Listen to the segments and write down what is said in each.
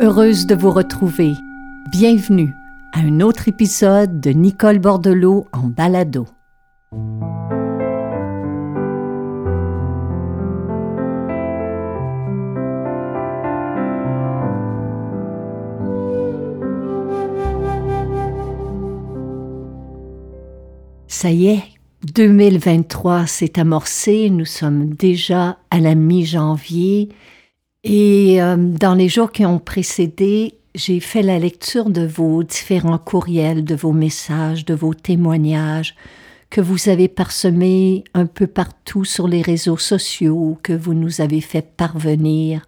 Heureuse de vous retrouver. Bienvenue à un autre épisode de Nicole Bordelot en balado. Ça y est, 2023 s'est amorcé, nous sommes déjà à la mi-janvier et euh, dans les jours qui ont précédé, j'ai fait la lecture de vos différents courriels, de vos messages, de vos témoignages que vous avez parsemés un peu partout sur les réseaux sociaux, que vous nous avez fait parvenir.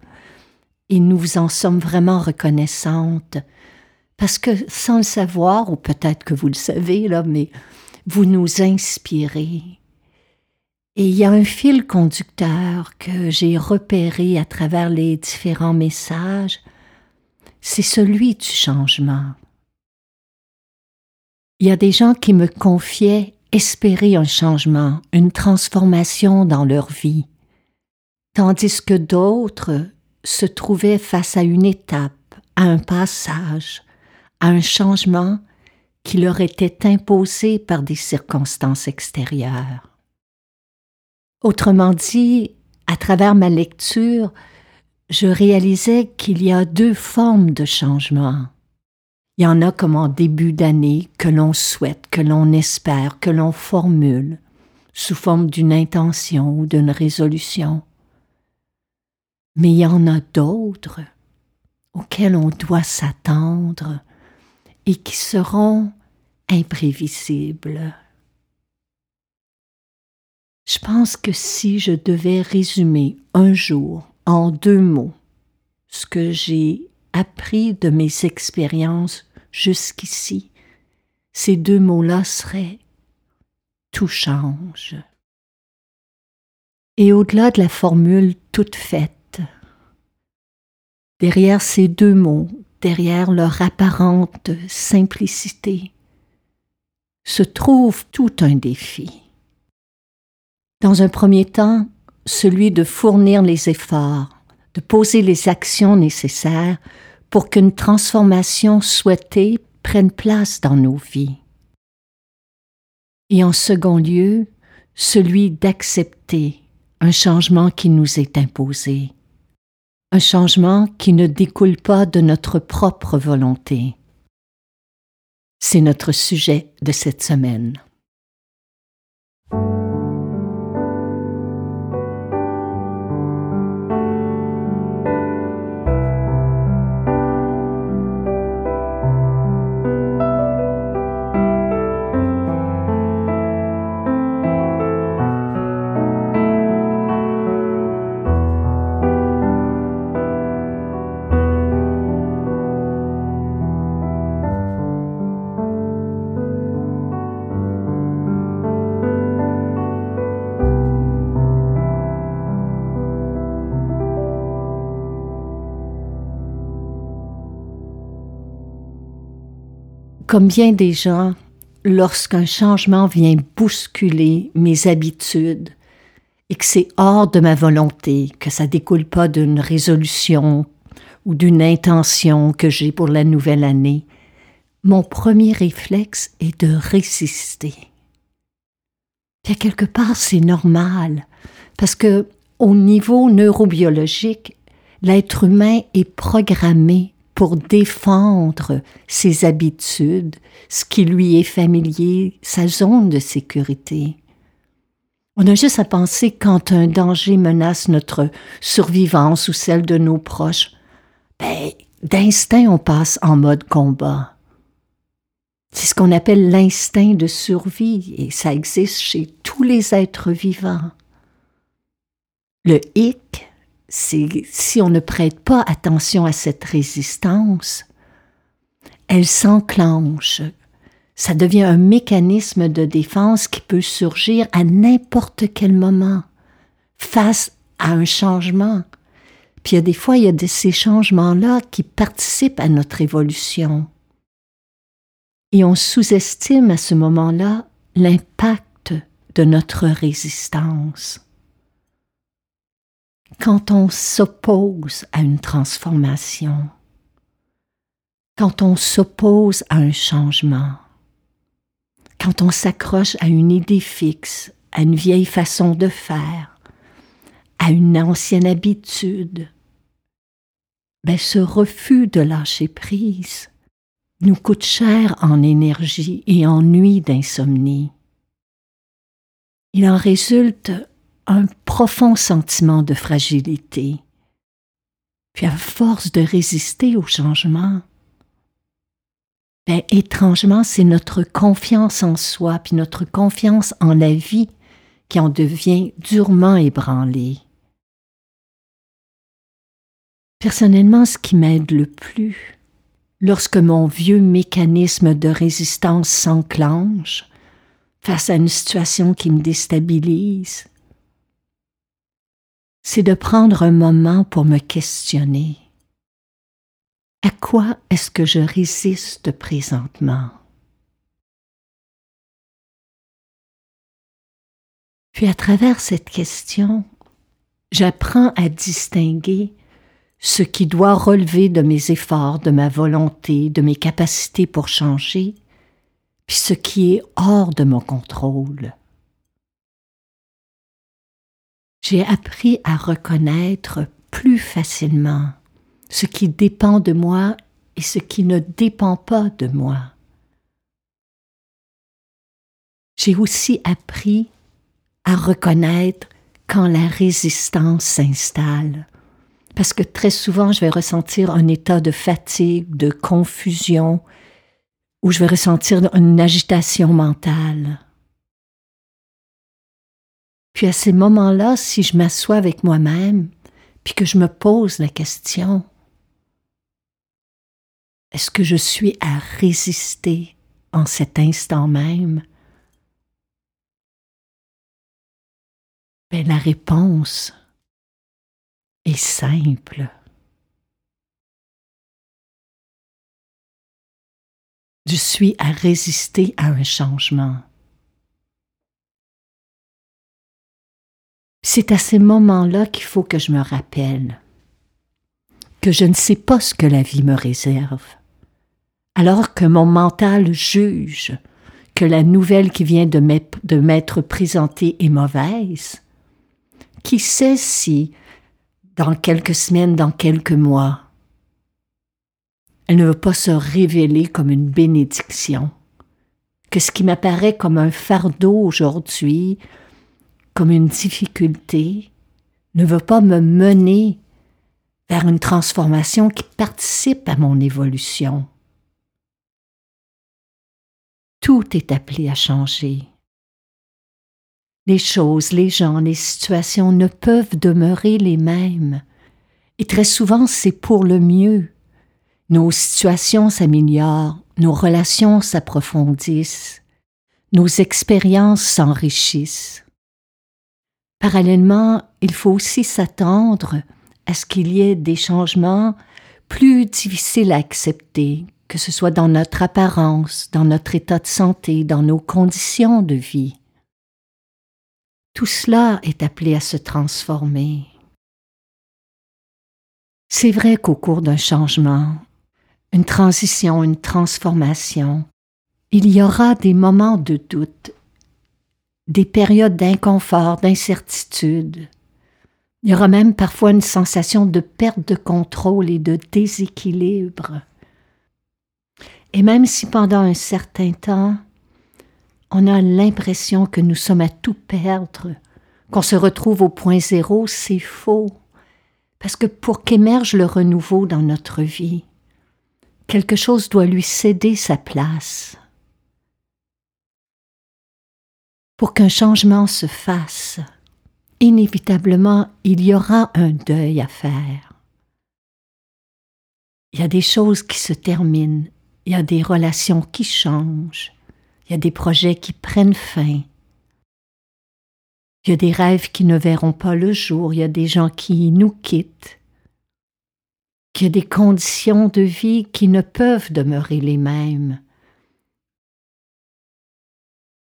Et nous vous en sommes vraiment reconnaissantes. Parce que sans le savoir, ou peut-être que vous le savez, là, mais vous nous inspirez. Et il y a un fil conducteur que j'ai repéré à travers les différents messages, c'est celui du changement. Il y a des gens qui me confiaient espérer un changement, une transformation dans leur vie, tandis que d'autres se trouvaient face à une étape, à un passage, à un changement qui leur était imposé par des circonstances extérieures. Autrement dit, à travers ma lecture, je réalisais qu'il y a deux formes de changement. Il y en a comme en début d'année que l'on souhaite, que l'on espère, que l'on formule, sous forme d'une intention ou d'une résolution. Mais il y en a d'autres auxquels on doit s'attendre et qui seront imprévisibles. Je pense que si je devais résumer un jour en deux mots ce que j'ai appris de mes expériences jusqu'ici, ces deux mots-là seraient tout change. Et au-delà de la formule toute faite, derrière ces deux mots, derrière leur apparente simplicité, se trouve tout un défi. Dans un premier temps, celui de fournir les efforts, de poser les actions nécessaires pour qu'une transformation souhaitée prenne place dans nos vies. Et en second lieu, celui d'accepter un changement qui nous est imposé, un changement qui ne découle pas de notre propre volonté. C'est notre sujet de cette semaine. Comme bien des gens, lorsqu'un changement vient bousculer mes habitudes et que c'est hors de ma volonté, que ça découle pas d'une résolution ou d'une intention que j'ai pour la nouvelle année, mon premier réflexe est de résister. Puis quelque part, c'est normal, parce que au niveau neurobiologique, l'être humain est programmé pour défendre ses habitudes, ce qui lui est familier, sa zone de sécurité. On a juste à penser quand un danger menace notre survivance ou celle de nos proches, ben, d'instinct on passe en mode combat. C'est ce qu'on appelle l'instinct de survie et ça existe chez tous les êtres vivants. Le hic, si on ne prête pas attention à cette résistance, elle s'enclenche. Ça devient un mécanisme de défense qui peut surgir à n'importe quel moment face à un changement. Puis il y a des fois, il y a de ces changements-là qui participent à notre évolution. Et on sous-estime à ce moment-là l'impact de notre résistance quand on s'oppose à une transformation, quand on s'oppose à un changement, quand on s'accroche à une idée fixe, à une vieille façon de faire, à une ancienne habitude, ben ce refus de lâcher prise nous coûte cher en énergie et en nuit d'insomnie. Il en résulte un profond sentiment de fragilité. Puis à force de résister au changement, ben, étrangement, c'est notre confiance en soi, puis notre confiance en la vie qui en devient durement ébranlée. Personnellement, ce qui m'aide le plus, lorsque mon vieux mécanisme de résistance s'enclenche face à une situation qui me déstabilise, c'est de prendre un moment pour me questionner. À quoi est-ce que je résiste présentement? Puis à travers cette question, j'apprends à distinguer ce qui doit relever de mes efforts, de ma volonté, de mes capacités pour changer, puis ce qui est hors de mon contrôle. J'ai appris à reconnaître plus facilement ce qui dépend de moi et ce qui ne dépend pas de moi. J'ai aussi appris à reconnaître quand la résistance s'installe, parce que très souvent je vais ressentir un état de fatigue, de confusion, ou je vais ressentir une agitation mentale. Puis à ces moments-là, si je m'assois avec moi-même, puis que je me pose la question, est-ce que je suis à résister en cet instant même? Ben, la réponse est simple. Je suis à résister à un changement. C'est à ces moments-là qu'il faut que je me rappelle que je ne sais pas ce que la vie me réserve. Alors que mon mental juge que la nouvelle qui vient de m'être présentée est mauvaise, qui sait si, dans quelques semaines, dans quelques mois, elle ne veut pas se révéler comme une bénédiction, que ce qui m'apparaît comme un fardeau aujourd'hui, comme une difficulté, ne veut pas me mener vers une transformation qui participe à mon évolution. Tout est appelé à changer. Les choses, les gens, les situations ne peuvent demeurer les mêmes. Et très souvent, c'est pour le mieux. Nos situations s'améliorent, nos relations s'approfondissent, nos expériences s'enrichissent. Parallèlement, il faut aussi s'attendre à ce qu'il y ait des changements plus difficiles à accepter, que ce soit dans notre apparence, dans notre état de santé, dans nos conditions de vie. Tout cela est appelé à se transformer. C'est vrai qu'au cours d'un changement, une transition, une transformation, il y aura des moments de doute, des périodes d'inconfort, d'incertitude. Il y aura même parfois une sensation de perte de contrôle et de déséquilibre. Et même si pendant un certain temps, on a l'impression que nous sommes à tout perdre, qu'on se retrouve au point zéro, c'est faux. Parce que pour qu'émerge le renouveau dans notre vie, quelque chose doit lui céder sa place. Pour qu'un changement se fasse, inévitablement, il y aura un deuil à faire. Il y a des choses qui se terminent. Il y a des relations qui changent, il y a des projets qui prennent fin, il y a des rêves qui ne verront pas le jour, il y a des gens qui nous quittent, il y a des conditions de vie qui ne peuvent demeurer les mêmes.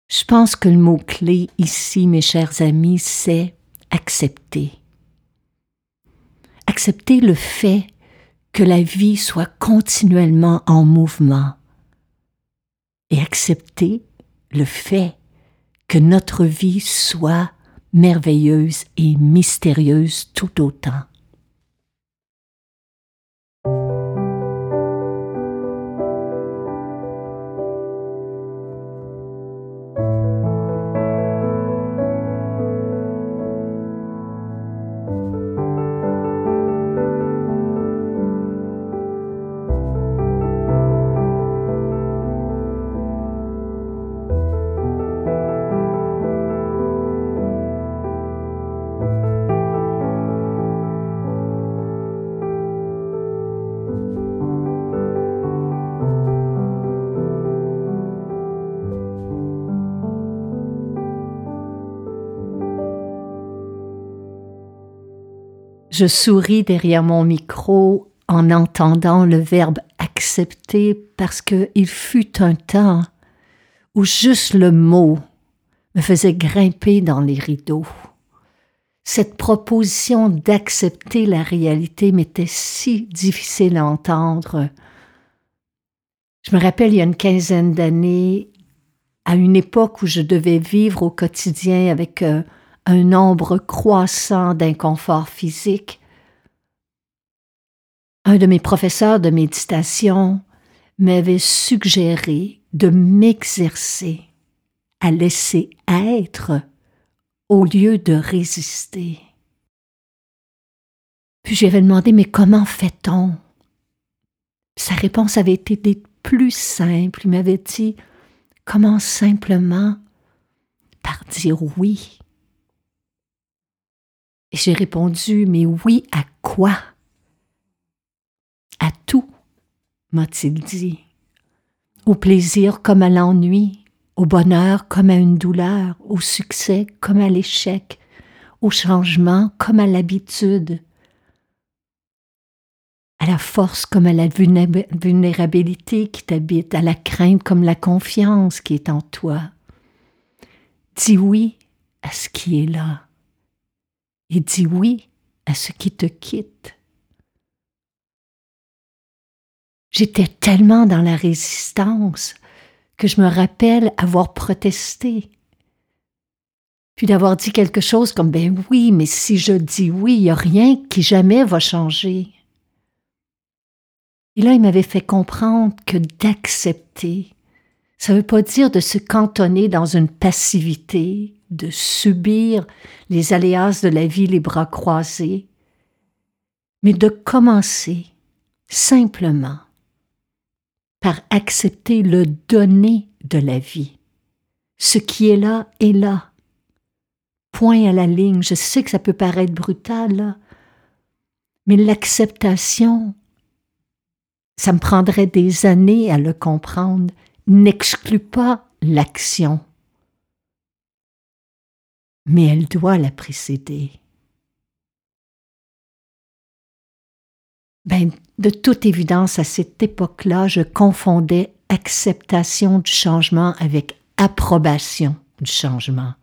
Je pense que le mot-clé ici, mes chers amis, c'est accepter. Accepter le fait que la vie soit continuellement en mouvement et accepter le fait que notre vie soit merveilleuse et mystérieuse tout autant. Je souris derrière mon micro en entendant le verbe accepter parce qu'il fut un temps où juste le mot me faisait grimper dans les rideaux. Cette proposition d'accepter la réalité m'était si difficile à entendre. Je me rappelle il y a une quinzaine d'années, à une époque où je devais vivre au quotidien avec euh, un nombre croissant d'inconfort physique. Un de mes professeurs de méditation m'avait suggéré de m'exercer à laisser être au lieu de résister. Puis j'avais demandé Mais comment fait-on? Sa réponse avait été plus simples. Il m'avait dit Comment simplement par dire oui. J'ai répondu, mais oui, à quoi? À tout, m'a-t-il dit. Au plaisir comme à l'ennui, au bonheur comme à une douleur, au succès comme à l'échec, au changement comme à l'habitude, à la force comme à la vulnérabilité qui t'habite, à la crainte comme la confiance qui est en toi. Dis oui à ce qui est là et dis oui à ce qui te quitte. J'étais tellement dans la résistance que je me rappelle avoir protesté, puis d'avoir dit quelque chose comme Ben oui, mais si je dis oui, il n'y a rien qui jamais va changer. Et là, il m'avait fait comprendre que d'accepter, ça ne veut pas dire de se cantonner dans une passivité, de subir les aléas de la vie les bras croisés, mais de commencer simplement par accepter le donner de la vie. Ce qui est là est là. Point à la ligne. Je sais que ça peut paraître brutal, mais l'acceptation, ça me prendrait des années à le comprendre, n'exclut pas l'action mais elle doit la précéder. Ben, de toute évidence, à cette époque-là, je confondais acceptation du changement avec approbation du changement.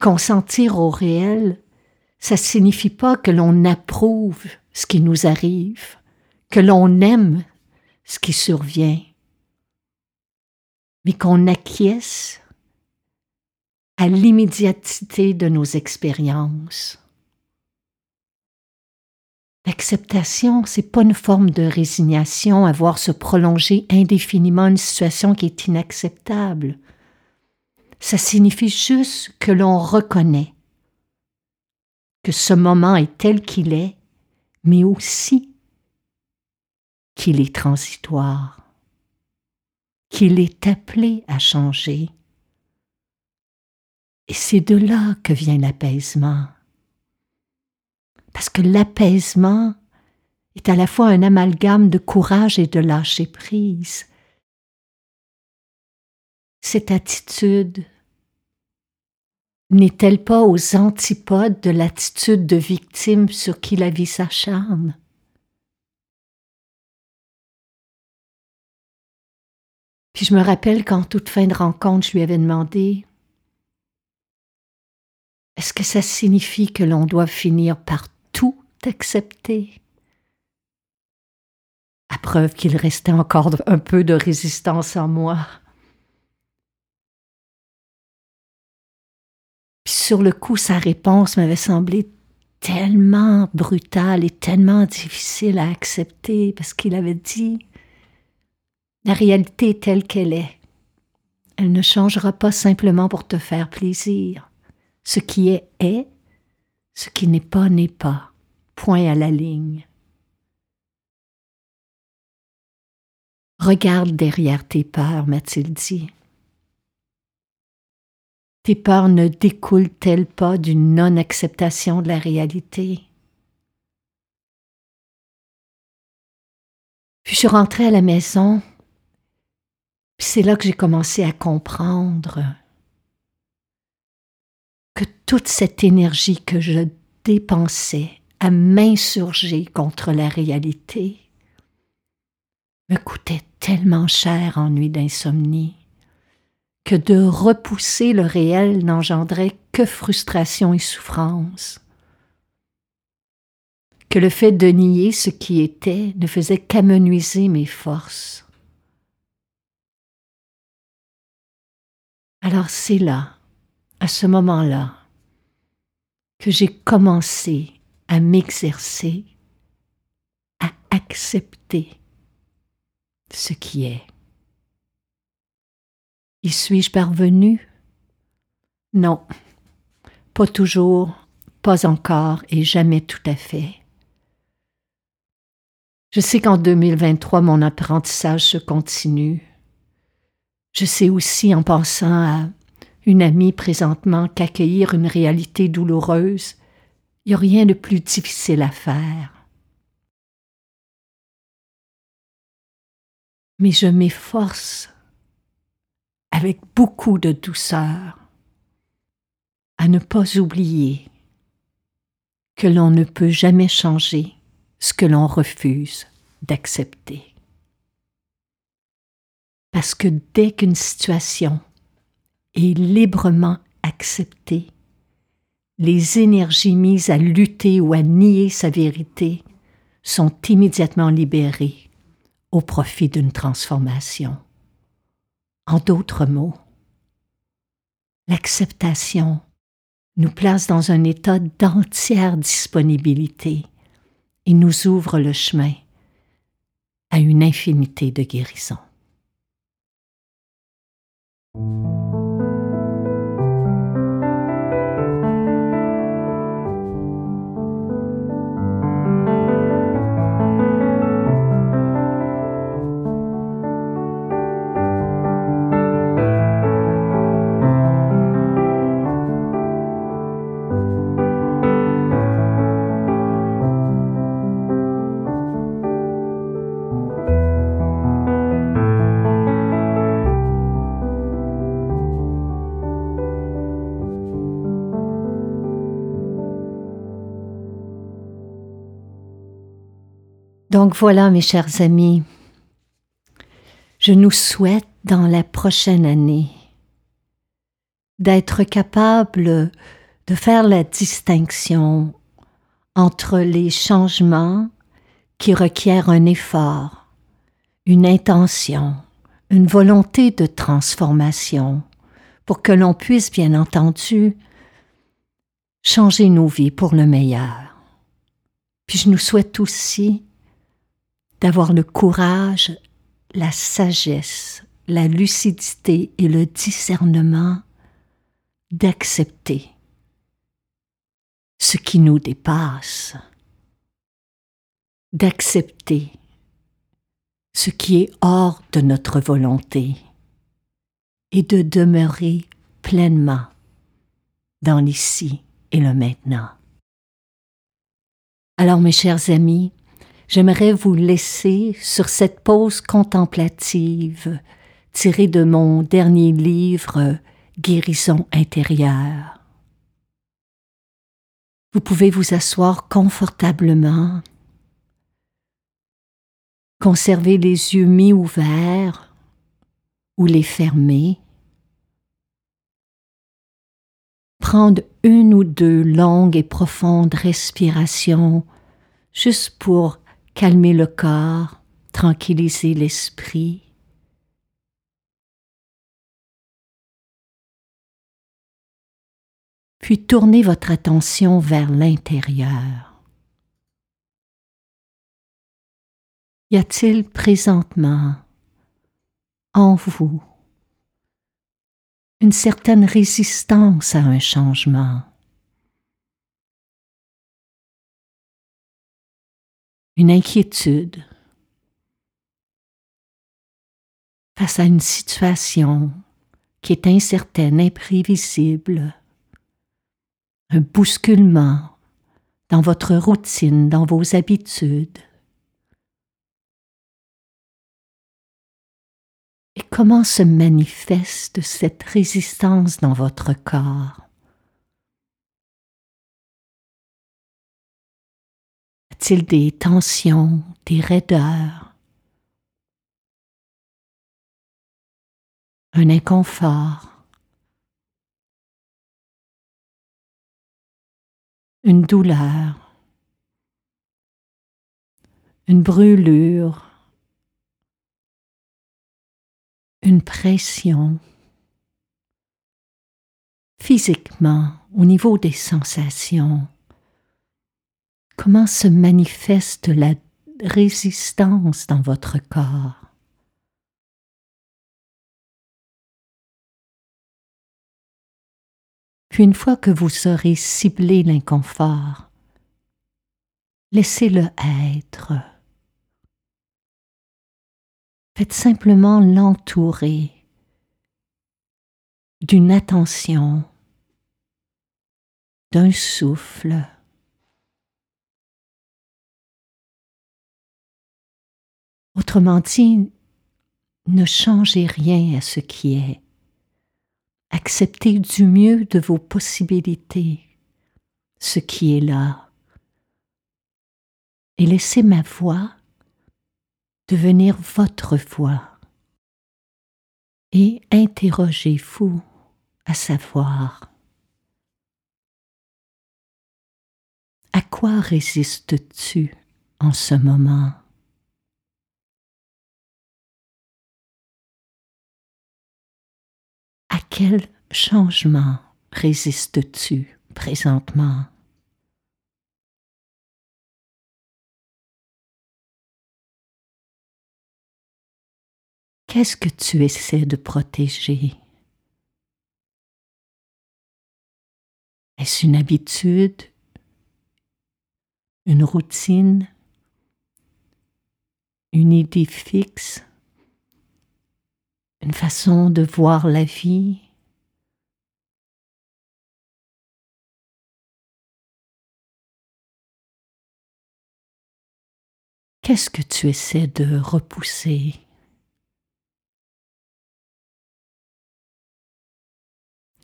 Consentir au réel, ça signifie pas que l'on approuve ce qui nous arrive, que l'on aime ce qui survient, mais qu'on acquiesce à l'immédiatité de nos expériences. L'acceptation, c'est pas une forme de résignation à voir se prolonger indéfiniment une situation qui est inacceptable. Ça signifie juste que l'on reconnaît que ce moment est tel qu'il est, mais aussi qu'il est transitoire, qu'il est appelé à changer et c'est de là que vient l'apaisement. Parce que l'apaisement est à la fois un amalgame de courage et de lâcher prise. Cette attitude n'est-elle pas aux antipodes de l'attitude de victime sur qui la vie s'acharne? Puis je me rappelle qu'en toute fin de rencontre, je lui avais demandé est-ce que ça signifie que l'on doit finir par tout accepter? Preuve qu'il restait encore un peu de résistance en moi. Puis sur le coup, sa réponse m'avait semblé tellement brutale et tellement difficile à accepter parce qu'il avait dit La réalité est telle qu'elle est. Elle ne changera pas simplement pour te faire plaisir. Ce qui est est, ce qui n'est pas n'est pas. Point à la ligne. Regarde derrière tes peurs, m'a-t-il dit. Tes peurs ne découlent-elles pas d'une non-acceptation de la réalité? Puis je suis rentrée à la maison, puis c'est là que j'ai commencé à comprendre toute cette énergie que je dépensais à m'insurger contre la réalité me coûtait tellement cher en nuit d'insomnie que de repousser le réel n'engendrait que frustration et souffrance, que le fait de nier ce qui était ne faisait qu'amenuiser mes forces. Alors c'est là, ce moment-là, que j'ai commencé à m'exercer, à accepter ce qui est. Y suis-je parvenu? Non, pas toujours, pas encore et jamais tout à fait. Je sais qu'en 2023, mon apprentissage se continue. Je sais aussi, en pensant à une amie présentement, qu'accueillir une réalité douloureuse, il n'y a rien de plus difficile à faire. Mais je m'efforce avec beaucoup de douceur, à ne pas oublier que l'on ne peut jamais changer ce que l'on refuse d'accepter. Parce que dès qu'une situation est librement acceptée, les énergies mises à lutter ou à nier sa vérité sont immédiatement libérées au profit d'une transformation. En d'autres mots, l'acceptation nous place dans un état d'entière disponibilité et nous ouvre le chemin à une infinité de guérisons. Donc voilà, mes chers amis, je nous souhaite dans la prochaine année d'être capable de faire la distinction entre les changements qui requièrent un effort, une intention, une volonté de transformation, pour que l'on puisse, bien entendu, changer nos vies pour le meilleur. Puis je nous souhaite aussi d'avoir le courage, la sagesse, la lucidité et le discernement d'accepter ce qui nous dépasse, d'accepter ce qui est hors de notre volonté et de demeurer pleinement dans l'ici et le maintenant. Alors mes chers amis, j'aimerais vous laisser sur cette pause contemplative tirée de mon dernier livre Guérison intérieure. Vous pouvez vous asseoir confortablement, conserver les yeux mi-ouverts ou les fermer, prendre une ou deux longues et profondes respirations juste pour calmer le corps tranquilliser l'esprit. Puis tournez votre attention vers l'intérieur. Y a-t-il présentement en vous une certaine résistance à un changement? Une inquiétude face à une situation qui est incertaine, imprévisible, un bousculement dans votre routine, dans vos habitudes. Et comment se manifeste cette résistance dans votre corps? Il des tensions, des raideurs, un inconfort, une douleur, une brûlure, une pression? Physiquement au niveau des sensations? Comment se manifeste la résistance dans votre corps? Puis une fois que vous aurez ciblé l'inconfort, laissez-le être. Faites simplement l'entourer d'une attention, d'un souffle. Autrement dit, ne changez rien à ce qui est. Acceptez du mieux de vos possibilités ce qui est là. Et laissez ma voix devenir votre voix. Et interrogez-vous à savoir à quoi résistes-tu en ce moment? Quel changement résistes-tu présentement? Qu'est-ce que tu essaies de protéger? Est-ce une habitude? Une routine? Une idée fixe? Une façon de voir la vie. Qu'est-ce que tu essaies de repousser?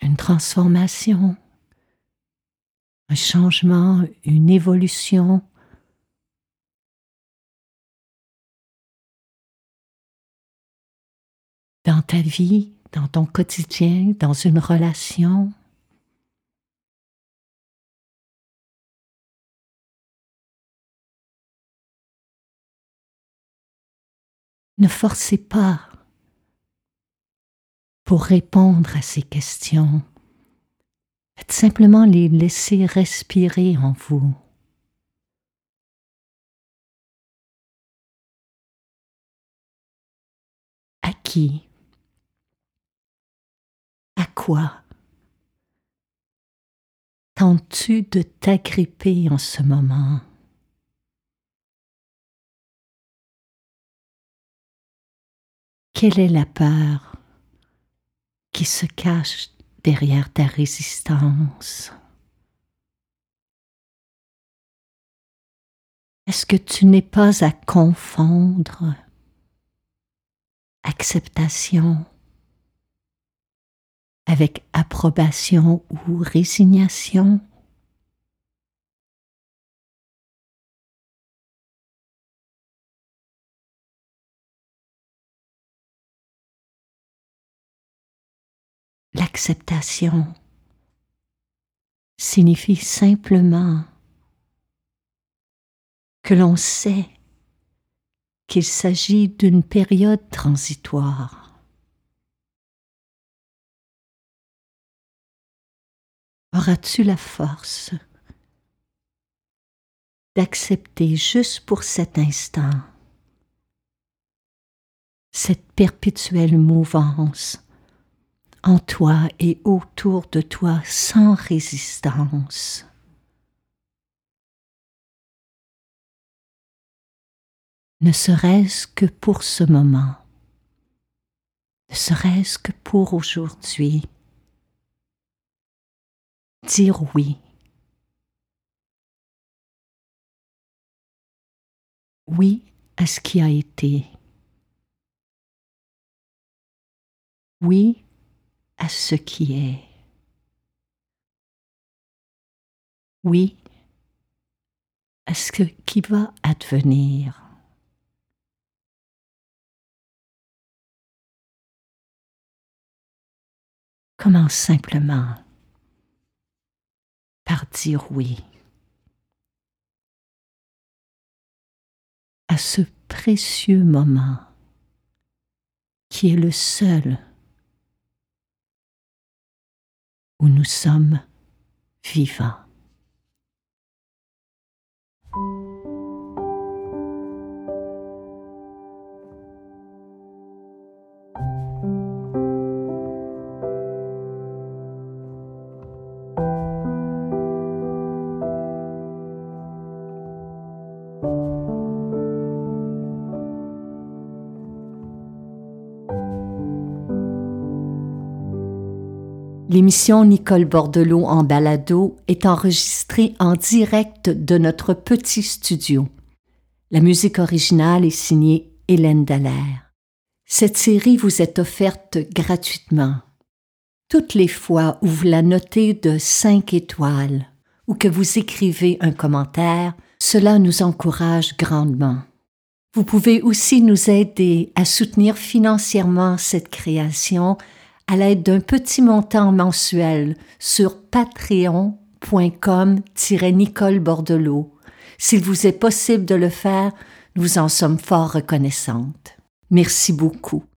Une transformation, un changement, une évolution dans ta vie, dans ton quotidien, dans une relation? Ne forcez pas pour répondre à ces questions. Faites simplement les laisser respirer en vous. À qui quoi? Tentes-tu de t'agripper en ce moment? Quelle est la peur qui se cache derrière ta résistance? Est-ce que tu n'es pas à confondre acceptation avec approbation ou résignation. L'acceptation signifie simplement que l'on sait qu'il s'agit d'une période transitoire. Auras-tu la force d'accepter juste pour cet instant cette perpétuelle mouvance en toi et autour de toi sans résistance? Ne serait-ce que pour ce moment, ne serait-ce que pour aujourd'hui, dire oui. Oui à ce qui a été. Oui à ce qui est. Oui à ce qui va advenir. Commence simplement par dire oui à ce précieux moment qui est le seul où nous sommes vivants. L'émission Nicole Bordelot en balado est enregistrée en direct de notre petit studio. La musique originale est signée Hélène Dallaire. Cette série vous est offerte gratuitement. Toutes les fois où vous la notez de 5 étoiles ou que vous écrivez un commentaire, cela nous encourage grandement. Vous pouvez aussi nous aider à soutenir financièrement cette création à l'aide d'un petit montant mensuel sur patreon.com-nicole Bordelot. S'il vous est possible de le faire, nous en sommes fort reconnaissantes. Merci beaucoup.